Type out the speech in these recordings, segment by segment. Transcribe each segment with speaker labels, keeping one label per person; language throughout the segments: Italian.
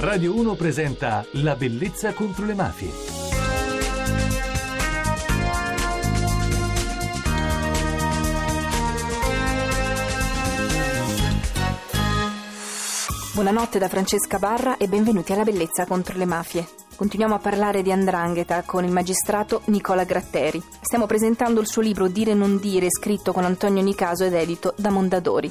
Speaker 1: Radio 1 presenta La bellezza contro le mafie.
Speaker 2: Buonanotte da Francesca Barra e benvenuti alla Bellezza contro le mafie. Continuiamo a parlare di Andrangheta con il magistrato Nicola Gratteri. Stiamo presentando il suo libro Dire non dire, scritto con Antonio Nicaso ed edito da Mondadori.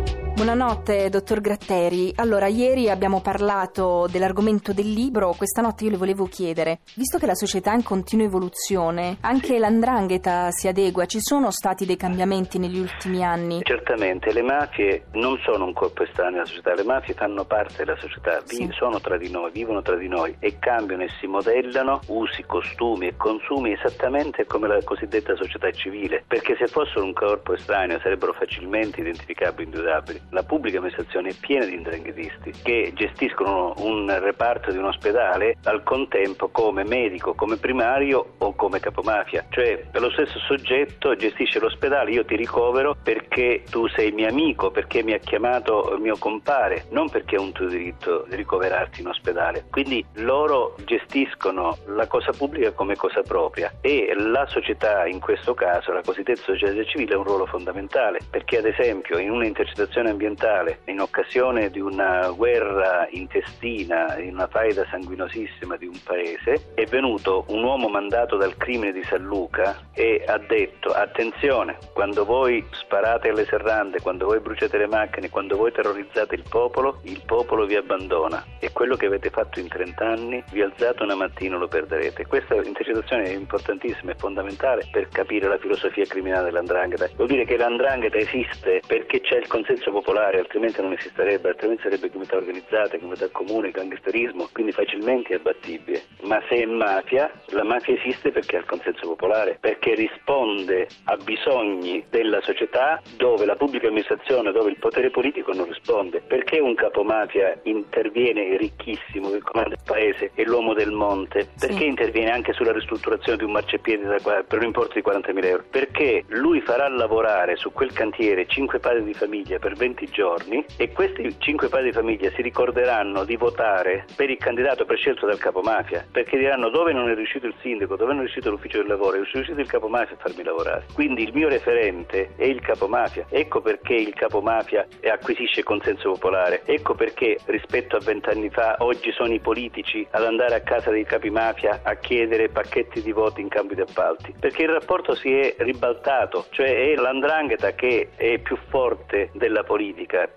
Speaker 2: Buonanotte, dottor Gratteri. Allora, ieri abbiamo parlato dell'argomento del libro, questa notte io le volevo chiedere, visto che la società è in continua evoluzione, anche l'andrangheta si adegua, ci sono stati dei cambiamenti negli ultimi anni?
Speaker 3: Certamente, le mafie non sono un corpo estraneo alla società, le mafie fanno parte della società,
Speaker 2: Sì.
Speaker 3: sono tra di noi, vivono tra di noi e cambiano e si modellano usi, costumi e consumi esattamente come la cosiddetta società civile, perché se fossero un corpo estraneo sarebbero facilmente identificabili e individuabili. La pubblica amministrazione è piena di indranghetisti che gestiscono un reparto di un ospedale al contempo come medico, come primario o come capomafia, cioè lo stesso soggetto gestisce l'ospedale, io ti ricovero perché tu sei mio amico, perché mi ha chiamato mio compare, non perché è un tuo diritto di ricoverarti in ospedale. Quindi loro gestiscono la cosa pubblica come cosa propria e la società in questo caso, la cosiddetta società civile, ha un ruolo fondamentale perché ad esempio in una intercettazione ambientale, in occasione di una guerra intestina, in una faida sanguinosissima di un paese, è venuto un uomo mandato dal crimine di San Luca e ha detto attenzione, quando voi sparate alle serrande, quando voi bruciate le macchine, quando voi terrorizzate il popolo, il popolo vi abbandona e quello che avete fatto in 30 anni vi alzate una mattina lo perderete. Questa intercettazione è importantissima e fondamentale per capire la filosofia criminale dell'andrangheta. Vuol dire che l'andrangheta esiste perché c'è il consenso popolare, altrimenti non esisterebbe, altrimenti sarebbe criminalità organizzata, criminalità comune, gangsterismo, quindi facilmente abbattibile. Ma se è mafia, la mafia esiste perché ha il consenso popolare, perché risponde a bisogni della società dove la pubblica amministrazione, dove il potere politico non risponde. Perché un capomafia interviene ricchissimo che comanda il paese e l'uomo del monte? Perché
Speaker 2: Sì.
Speaker 3: interviene anche sulla ristrutturazione di un marciapiede per un importo di 40.000 euro? Perché lui farà lavorare su quel cantiere 5 padri di famiglia per 20 giorni e questi 5 padri di famiglia si ricorderanno di votare per il candidato prescelto dal capomafia, perché diranno dove non è riuscito il sindaco, dove non è riuscito l'ufficio del lavoro, è riuscito il capomafia a farmi lavorare. Quindi il mio referente è il capomafia. Ecco perché il capomafia acquisisce consenso popolare. Ecco perché rispetto a vent'anni fa oggi sono i politici ad andare a casa dei capimafia a chiedere pacchetti di voti in cambio di appalti. Perché il rapporto si è ribaltato, cioè è l'andrangheta che è più forte della politica.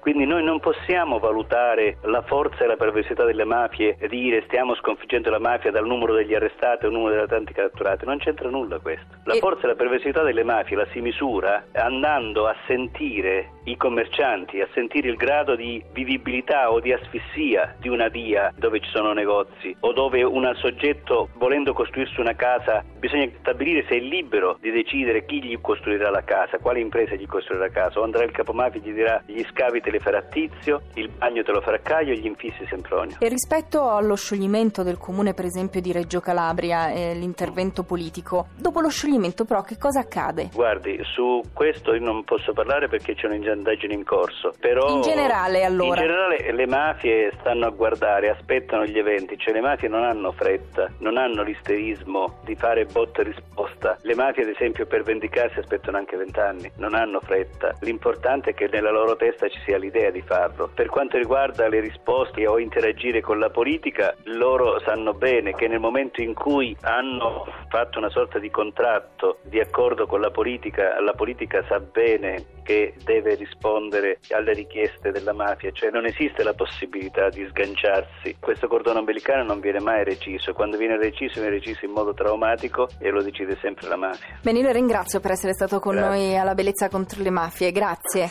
Speaker 3: Quindi noi non possiamo valutare la forza e la perversità delle mafie e dire stiamo sconfiggendo la mafia dal numero degli arrestati o numero delle tanti catturati. Non c'entra nulla questo. La forza e la perversità delle mafie la si misura andando a sentire i commercianti, a sentire il grado di vivibilità o di asfissia di una via dove ci sono negozi o dove un soggetto volendo costruirsi una casa bisogna stabilire se è libero di decidere chi gli costruirà la casa, quale impresa gli costruirà la casa o andrà il capomafia e gli dirà gli scavi te li farà Tizio, il bagno te lo farà Caio e gli infissi Sempronio.
Speaker 2: E rispetto allo scioglimento del comune, per esempio, di Reggio Calabria e l'intervento politico, dopo lo scioglimento però che cosa accade?
Speaker 3: Guardi, su questo io non posso parlare perché c'è un'indagine in corso, però...
Speaker 2: In generale, allora?
Speaker 3: In generale le mafie stanno a guardare, aspettano gli eventi, cioè le mafie non hanno fretta, non hanno l'isterismo di fare botta e risposta. Le mafie ad esempio per vendicarsi aspettano anche vent'anni, non hanno fretta. L'importante è che nella loro testa ci sia l'idea di farlo. Per quanto riguarda le risposte o interagire con la politica, loro sanno bene che nel momento in cui hanno fatto una sorta di contratto, di accordo con la politica, la politica sa bene che deve rispondere alle richieste della mafia, cioè non esiste la possibilità di sganciarsi. Questo cordone ombelicale non viene mai reciso, quando viene reciso viene reciso in modo traumatico e lo decide sempre la mafia.
Speaker 2: Bene, io ringrazio per essere stato con
Speaker 3: Grazie.
Speaker 2: noi alla Bellezza contro le mafie, grazie.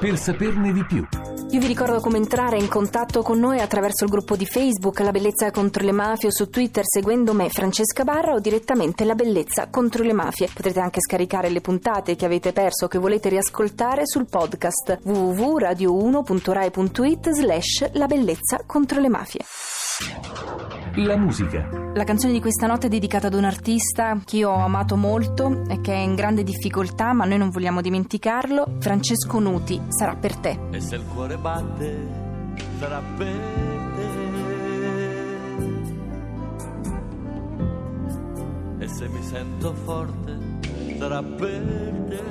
Speaker 1: Per saperne di più.
Speaker 2: Io vi ricordo come entrare in contatto con noi attraverso il gruppo di Facebook La Bellezza contro le Mafie o su Twitter seguendo me Francesca Barra o direttamente La Bellezza contro le Mafie. Potrete anche scaricare le puntate che avete perso o che volete riascoltare sul podcast www.radio1.rai.it slash La Bellezza contro le Mafie.
Speaker 1: La musica.
Speaker 2: La canzone di questa notte è dedicata ad un artista che io ho amato molto e che è in grande difficoltà, ma noi non vogliamo dimenticarlo. Francesco Nuti, sarà per te.
Speaker 4: E se il cuore batte, sarà per te. E se mi sento forte, sarà per te.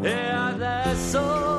Speaker 4: E adesso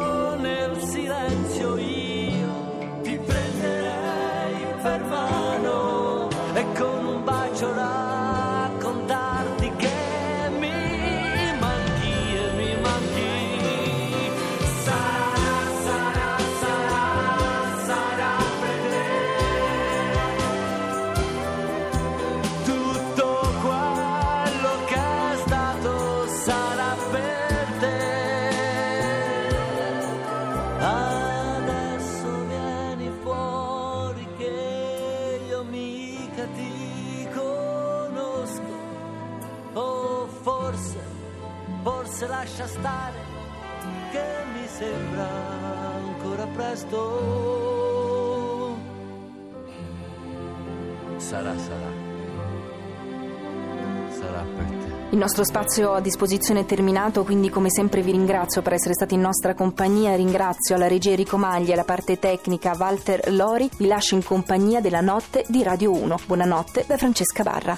Speaker 4: forse lascia stare che mi sembra ancora presto. Sarà, sarà. Sarà per te.
Speaker 2: Il nostro spazio a disposizione è terminato, quindi come sempre vi ringrazio per essere stati in nostra compagnia. Ringrazio alla regia Enrico Maglia e alla parte tecnica Walter Lori. Vi lascio in compagnia della notte di Radio 1. Buonanotte da Francesca Barra.